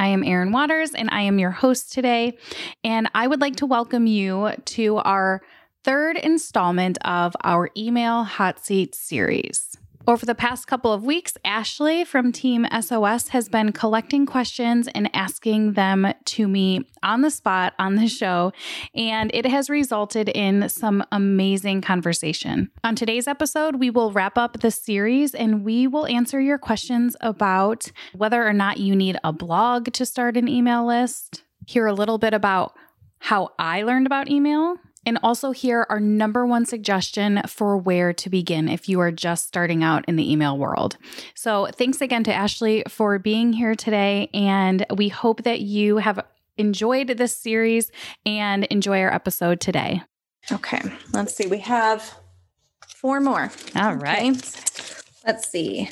I am Erin Waters, and I am your host today. And I would like to welcome you to our third installment of our email hot seat series. Over the past couple of weeks, Ashley from Team SOS has been collecting questions and asking them to me on the spot on the show, and it has resulted in some amazing conversation. On today's episode, we will wrap up the series and we will answer your questions about whether or not you need a blog to start an email list, hear a little bit about how I learned about email and also here, our number one suggestion for where to begin if you are just starting out in the email world. So, thanks again to Ashley for being here today. And we hope that you have enjoyed this series and enjoy our episode today. Okay, let's see. We have four more. All right. Okay. Let's see.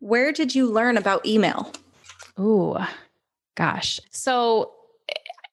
Where did you learn about email? Ooh, gosh. So,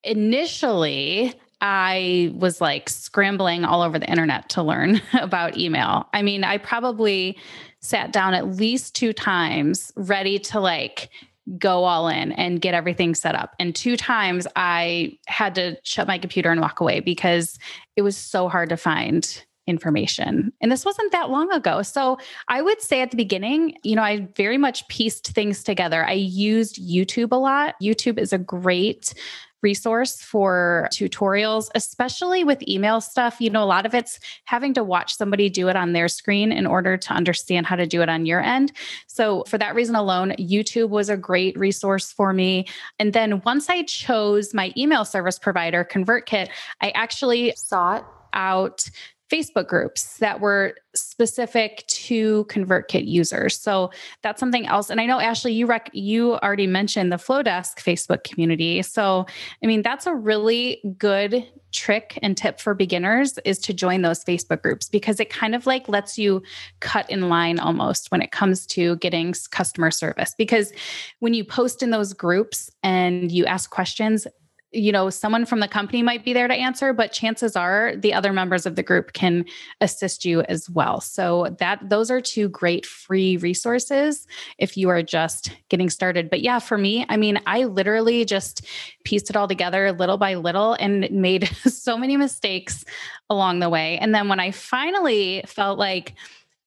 initially, I was like scrambling all over the internet to learn about email. I mean, I probably sat down at least two times ready to like go all in and get everything set up. And two times I had to shut my computer and walk away because it was so hard to find information. And this wasn't that long ago. So I would say at the beginning, you know, I very much pieced things together. I used YouTube a lot. YouTube is a great resource for tutorials, especially with email stuff. You know, a lot of it's having to watch somebody do it on their screen in order to understand how to do it on your end. So, for that reason alone, YouTube was a great resource for me. And then once I chose my email service provider, ConvertKit, I actually sought out Facebook groups that were specific to ConvertKit users. So that's something else. And I know Ashley, you rec- you already mentioned the Flodesk Facebook community. So I mean, that's a really good trick and tip for beginners is to join those Facebook groups because it kind of like lets you cut in line almost when it comes to getting customer service. Because when you post in those groups and you ask questions, you know someone from the company might be there to answer but chances are the other members of the group can assist you as well. So that those are two great free resources if you are just getting started. But yeah for me i mean i literally just pieced it all together little by little and made so many mistakes along the way. And then when i finally felt like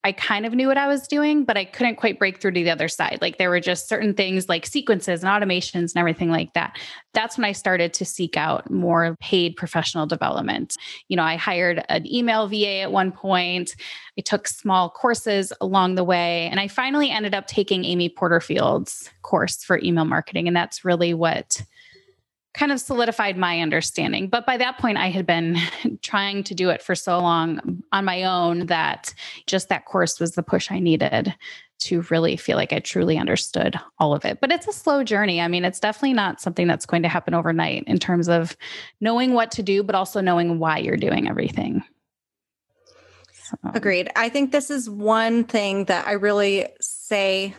I kind of knew what I was doing, but I couldn't quite break through to the other side. Like there were just certain things like sequences and automations and everything like that. That's when I started to seek out more paid professional development. You know, I hired an email VA at one point. I took small courses along the way, and I finally ended up taking Amy Porterfield's course for email marketing. And that's really what kind of solidified my understanding. But by that point, I had been trying to do it for so long on my own that just that course was the push I needed to really feel like I truly understood all of it. But it's a slow journey. I mean, it's definitely not something that's going to happen overnight in terms of knowing what to do, but also knowing why you're doing everything. So. Agreed. I think this is one thing that I really say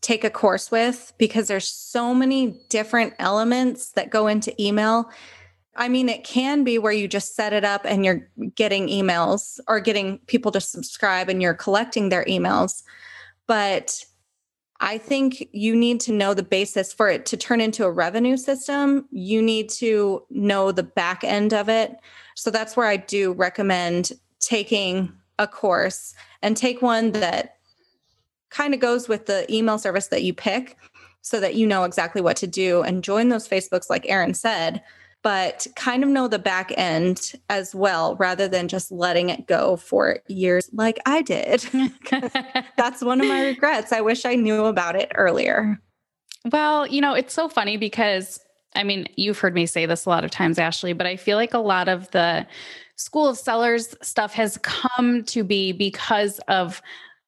take a course with because there's so many different elements that go into email. I mean, it can be where you just set it up and you're getting emails or getting people to subscribe and you're collecting their emails. But I think you need to know the basis for it to turn into a revenue system. You need to know the back end of it. So that's where I do recommend taking a course and take one that kind of goes with the email service that you pick so that you know exactly what to do and join those Facebooks, like Erin said, but kind of know the back end as well, rather than just letting it go for years like I did. That's one of my regrets. I wish I knew about it earlier. Well, you know, it's so funny because I mean, you've heard me say this a lot of times, Ashley, but I feel like a lot of the School of Sellers stuff has come to be because of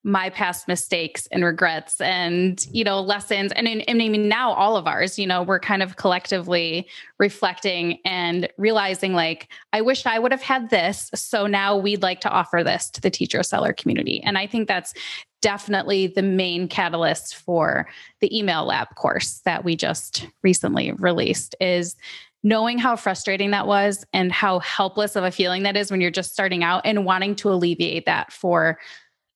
my past mistakes and regrets and you know lessons. And, I mean now all of ours you know we're kind of collectively reflecting and realizing like I wish I would have had this so now we'd like to offer this to the teacher seller community. And I think that's definitely the main catalyst for the email lab course that we just recently released is knowing how frustrating that was and how helpless of a feeling that is when you're just starting out and wanting to alleviate that for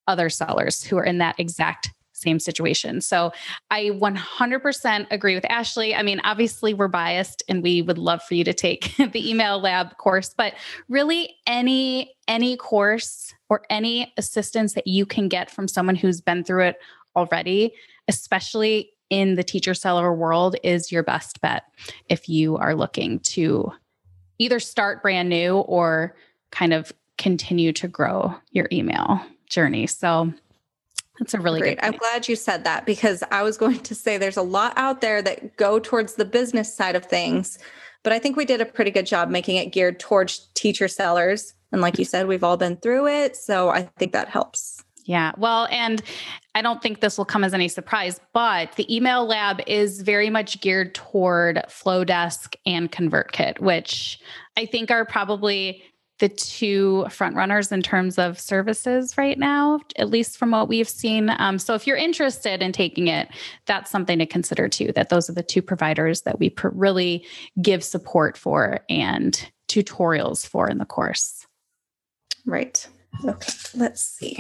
other sellers who are in that exact same situation. So I 100% agree with Ashley. I mean, obviously we're biased and we would love for you to take the email lab course, but really any any course or any assistance that you can get from someone who's been through it already, especially in the teacher seller world is your best bet if you are looking to either start brand new or kind of continue to grow your email journey. So that's a really great. I'm glad you said that because I was going to say there's a lot out there that go towards the business side of things, but I think we did a pretty good job making it geared towards teacher sellers. And like you said, we've all been through it. So I think that helps. Yeah. Well, and I don't think this will come as any surprise, but the email lab is very much geared toward Flodesk and ConvertKit, which I think are probably the two front runners in terms of services right now, at least from what we've seen. Um, so if you're interested in taking it, that's something to consider too, that those are the two providers that we pr- really give support for and tutorials for in the course. Right. Okay, let's see.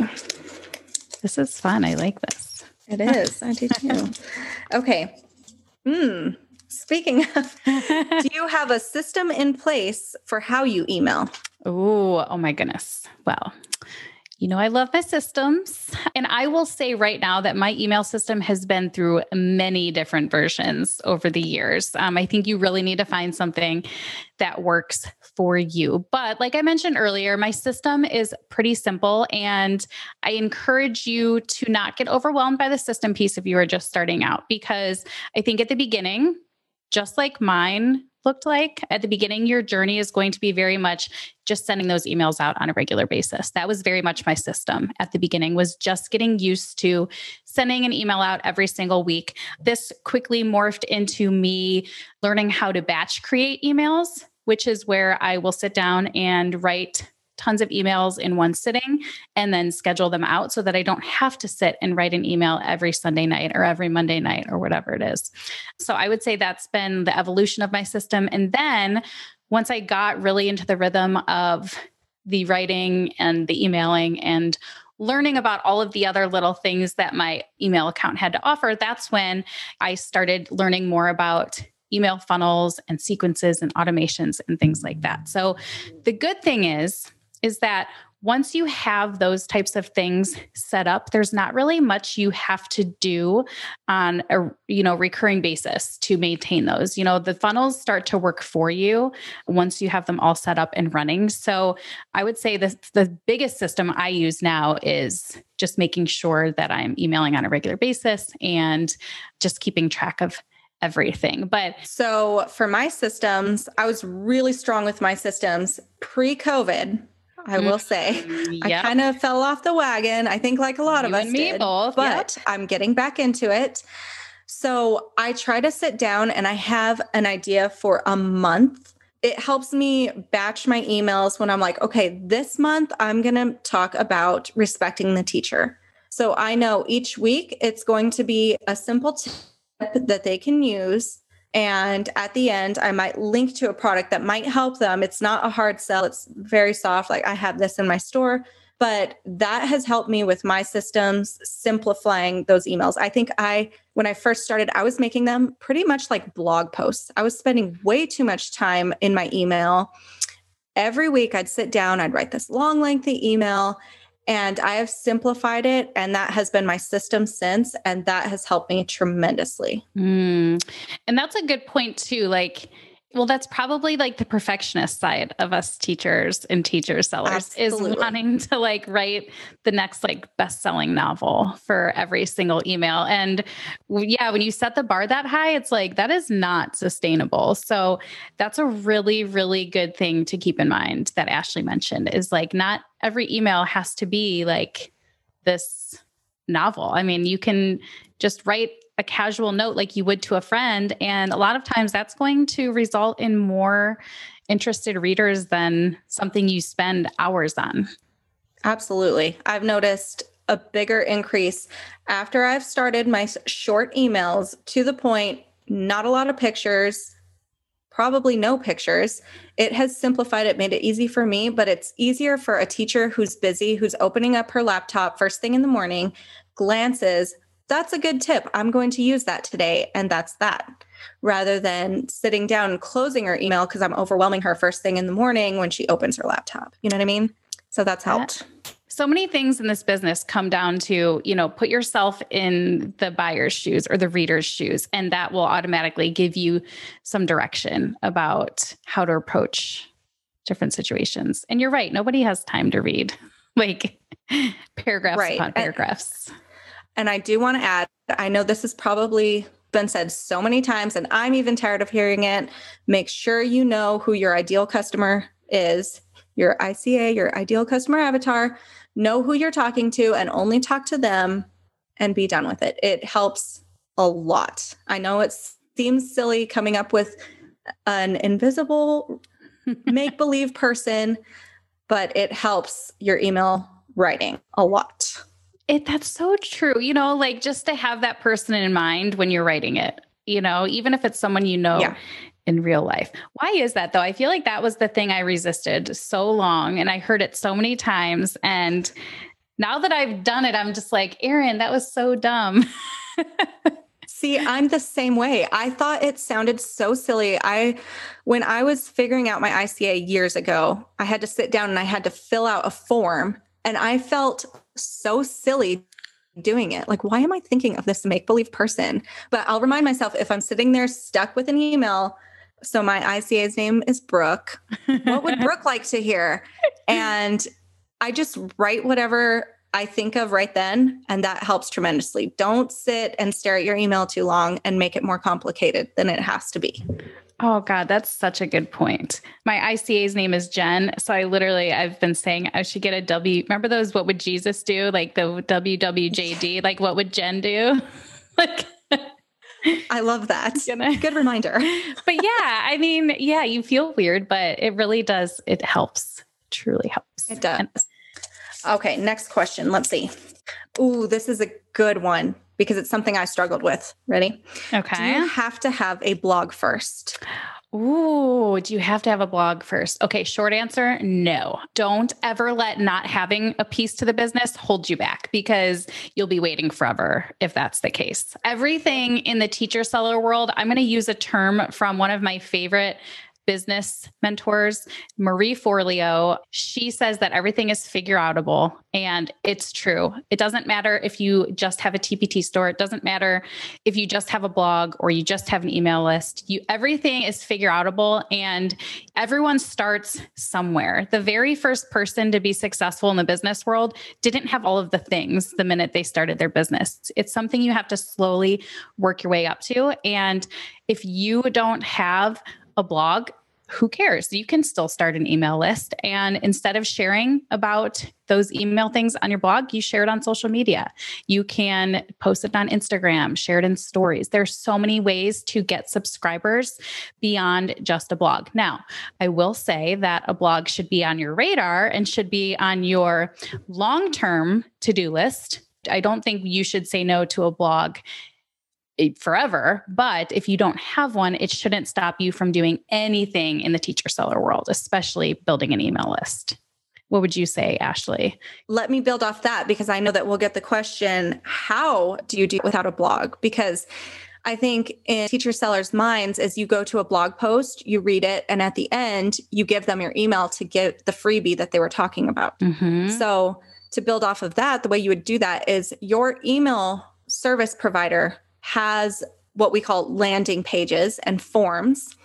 This is fun. I like this. It is. I do too. Okay. Hmm. Speaking of, do you have a system in place for how you email? Oh, oh my goodness. Well, you know, I love my systems. And I will say right now that my email system has been through many different versions over the years. Um, I think you really need to find something that works for you. But like I mentioned earlier, my system is pretty simple. And I encourage you to not get overwhelmed by the system piece if you are just starting out, because I think at the beginning, just like mine looked like at the beginning your journey is going to be very much just sending those emails out on a regular basis. That was very much my system at the beginning was just getting used to sending an email out every single week. This quickly morphed into me learning how to batch create emails which is where i will sit down and write tons of emails in one sitting and then schedule them out so that I don't have to sit and write an email every Sunday night or every Monday night or whatever it is. So I would say that's been the evolution of my system. And then once I got really into the rhythm of the writing and the emailing and learning about all of the other little things that my email account had to offer, that's when I started learning more about email funnels and sequences and automations and things like that. So the good thing is is that once you have those types of things set up there's not really much you have to do on a you know recurring basis to maintain those you know the funnels start to work for you once you have them all set up and running so i would say the the biggest system i use now is just making sure that i'm emailing on a regular basis and just keeping track of everything. But so for my systems, I was really strong with my systems pre COVID. I will say. Mm-hmm. Yep. I kind of fell off the wagon. I think like a lot you of us me did, both. but yep. I'm getting back into it. So I try to sit down and I have an idea for a month. It helps me batch my emails when I'm like, okay, this month I'm going to talk about respecting the teacher. So I know each week it's going to be a simple tip that they can use and at the end, I might link to a product that might help them. It's not a hard sell, it's very soft. Like I have this in my store, but that has helped me with my systems simplifying those emails. I think I, when I first started, I was making them pretty much like blog posts. I was spending way too much time in my email. Every week, I'd sit down, I'd write this long, lengthy email, and I have simplified it, and that has been my system since. And that has helped me tremendously. Mm. And that's a good point, too. Like, well, that's probably like the perfectionist side of us teachers and teacher sellers Absolutely. is wanting to like write the next like best-selling novel for every single email. And yeah, when you set the bar that high, it's like that is not sustainable. So that's a really, really good thing to keep in mind that Ashley mentioned is like not every email has to be like this novel. I mean, you can just write a casual note like you would to a friend. And a lot of times that's going to result in more interested readers than something you spend hours on. Absolutely. I've noticed a bigger increase after I've started my short emails to the point, not a lot of pictures, probably no pictures. It has simplified it, made it easy for me, but it's easier for a teacher who's busy, who's opening up her laptop first thing in the morning, glances, that's a good tip. I'm going to use that today. And that's that. Rather than sitting down and closing her email because I'm overwhelming her first thing in the morning when she opens her laptop. You know what I mean? So that's helped. So many things in this business come down to, you know, put yourself in the buyer's shoes or the reader's shoes, and that will automatically give you some direction about how to approach different situations. And you're right, nobody has time to read like paragraphs right. upon paragraphs. And- and I do want to add, I know this has probably been said so many times, and I'm even tired of hearing it. Make sure you know who your ideal customer is, your ICA, your ideal customer avatar. Know who you're talking to and only talk to them and be done with it. It helps a lot. I know it seems silly coming up with an invisible make believe person, but it helps your email writing a lot. It that's so true. You know, like just to have that person in mind when you're writing it, you know, even if it's someone you know yeah. in real life. Why is that though? I feel like that was the thing I resisted so long and I heard it so many times and now that I've done it, I'm just like, Erin, that was so dumb. See, I'm the same way. I thought it sounded so silly. I when I was figuring out my ICA years ago, I had to sit down and I had to fill out a form and I felt so silly doing it. Like, why am I thinking of this make believe person? But I'll remind myself if I'm sitting there stuck with an email, so my ICA's name is Brooke, what would Brooke like to hear? And I just write whatever I think of right then, and that helps tremendously. Don't sit and stare at your email too long and make it more complicated than it has to be. Oh God, that's such a good point. My ICA's name is Jen. So I literally I've been saying I should get a W. Remember those what would Jesus do? Like the WWJD, like what would Jen do? like I love that. Good reminder. but yeah, I mean, yeah, you feel weird, but it really does, it helps. truly helps. It does. Okay, next question. Let's see. Ooh, this is a good one because it's something I struggled with. Ready? Okay. Do you have to have a blog first? Ooh, do you have to have a blog first? Okay, short answer no. Don't ever let not having a piece to the business hold you back because you'll be waiting forever if that's the case. Everything in the teacher seller world, I'm going to use a term from one of my favorite business mentors, Marie Forleo, she says that everything is figure outable. And it's true. It doesn't matter if you just have a TPT store. It doesn't matter if you just have a blog or you just have an email list. You everything is figure outable and everyone starts somewhere. The very first person to be successful in the business world didn't have all of the things the minute they started their business. It's something you have to slowly work your way up to. And if you don't have a blog, who cares? You can still start an email list. And instead of sharing about those email things on your blog, you share it on social media. You can post it on Instagram, share it in stories. There's so many ways to get subscribers beyond just a blog. Now, I will say that a blog should be on your radar and should be on your long term to do list. I don't think you should say no to a blog forever. But if you don't have one, it shouldn't stop you from doing anything in the teacher seller world, especially building an email list. What would you say, Ashley? Let me build off that because I know that we'll get the question how do you do without a blog? Because I think in teacher sellers' minds, as you go to a blog post, you read it, and at the end, you give them your email to get the freebie that they were talking about. Mm-hmm. So, to build off of that, the way you would do that is your email service provider has what we call landing pages and forms.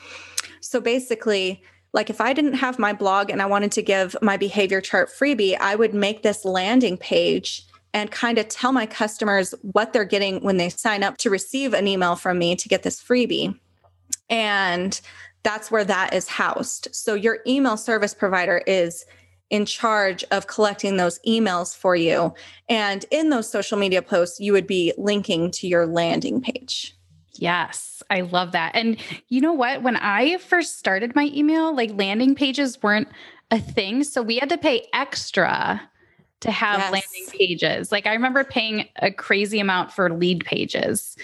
So basically, like if I didn't have my blog and I wanted to give my behavior chart freebie, I would make this landing page and kind of tell my customers what they're getting when they sign up to receive an email from me to get this freebie. And that's where that is housed. So your email service provider is in charge of collecting those emails for you. And in those social media posts, you would be linking to your landing page. Yes, I love that. And you know what? When I first started my email, like landing pages weren't a thing. So we had to pay extra to have yes. landing pages. Like I remember paying a crazy amount for Leadpages.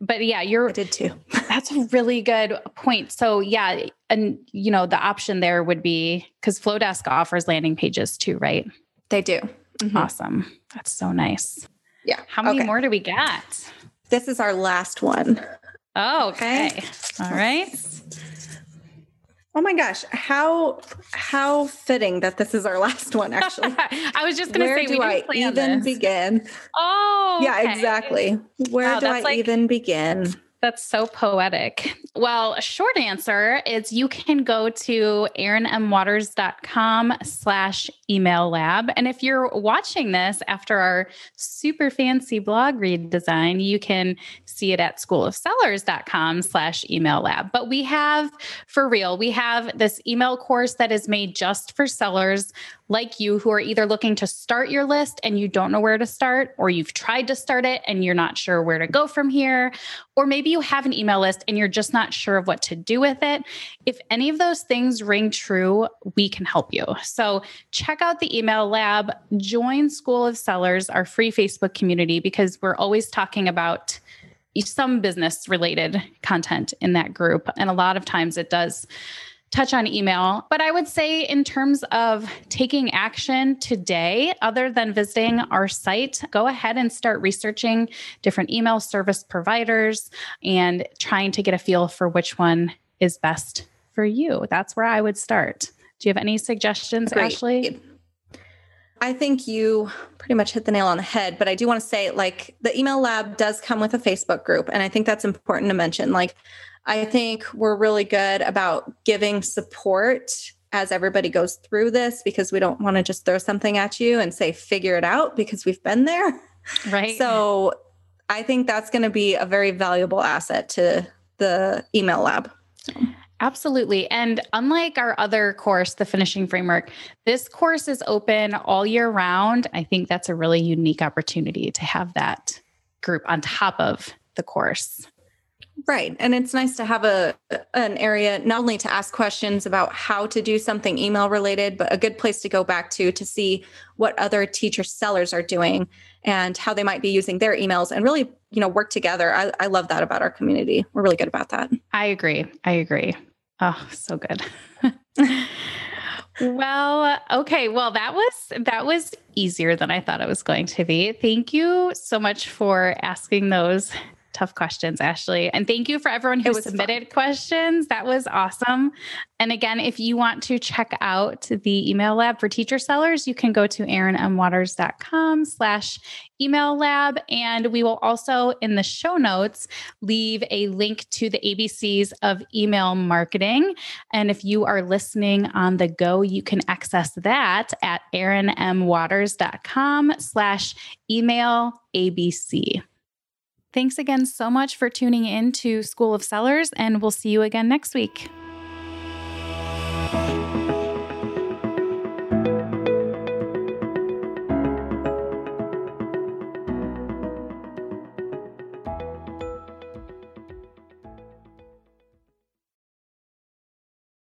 But yeah, you're I did too. that's a really good point. So yeah, and you know, the option there would be because Flodesk offers landing pages too, right? They do. Mm-hmm. Awesome. That's so nice. Yeah. How many okay. more do we get? This is our last one. Oh, okay. okay. All right. Oh my gosh, how how fitting that this is our last one. Actually, I was just going to say, do I even this. begin? Oh, yeah, exactly. Where wow, do I like, even begin? That's so poetic. Well, a short answer is you can go to erinmwaters.com slash email lab. And if you're watching this after our super fancy blog redesign, you can see it at schoolofsellers.com slash email lab. But we have, for real, we have this email course that is made just for sellers like you who are either looking to start your list and you don't know where to start, or you've tried to start it and you're not sure where to go from here, or maybe you have an email list and you're just not sure of what to do with it. If any of those things ring true, we can help you. So check out the email lab, join School of Sellers, our free Facebook community, because we're always talking about some business related content in that group. And a lot of times it does touch on email. But I would say, in terms of taking action today, other than visiting our site, go ahead and start researching different email service providers and trying to get a feel for which one is best for you. That's where I would start. Do you have any suggestions, Great. Ashley? I think you pretty much hit the nail on the head, but I do want to say like the email lab does come with a Facebook group. And I think that's important to mention. Like, I think we're really good about giving support as everybody goes through this because we don't want to just throw something at you and say, figure it out because we've been there. Right. So I think that's going to be a very valuable asset to the email lab. So. Absolutely. And unlike our other course, the finishing framework, this course is open all year round. I think that's a really unique opportunity to have that group on top of the course. Right. And it's nice to have a an area not only to ask questions about how to do something email related, but a good place to go back to to see what other teacher sellers are doing and how they might be using their emails and really, you know, work together. I, I love that about our community. We're really good about that. I agree. I agree. Oh, so good. well, okay. Well, that was that was easier than I thought it was going to be. Thank you so much for asking those tough questions, Ashley. And thank you for everyone who submitted fun. questions. That was awesome. And again, if you want to check out the email lab for teacher sellers, you can go to erinmwaters.com slash email lab. And we will also in the show notes leave a link to the ABCs of email marketing. And if you are listening on the go, you can access that at erinmwaters.com slash email ABC. Thanks again so much for tuning in to School of Sellers, and we'll see you again next week.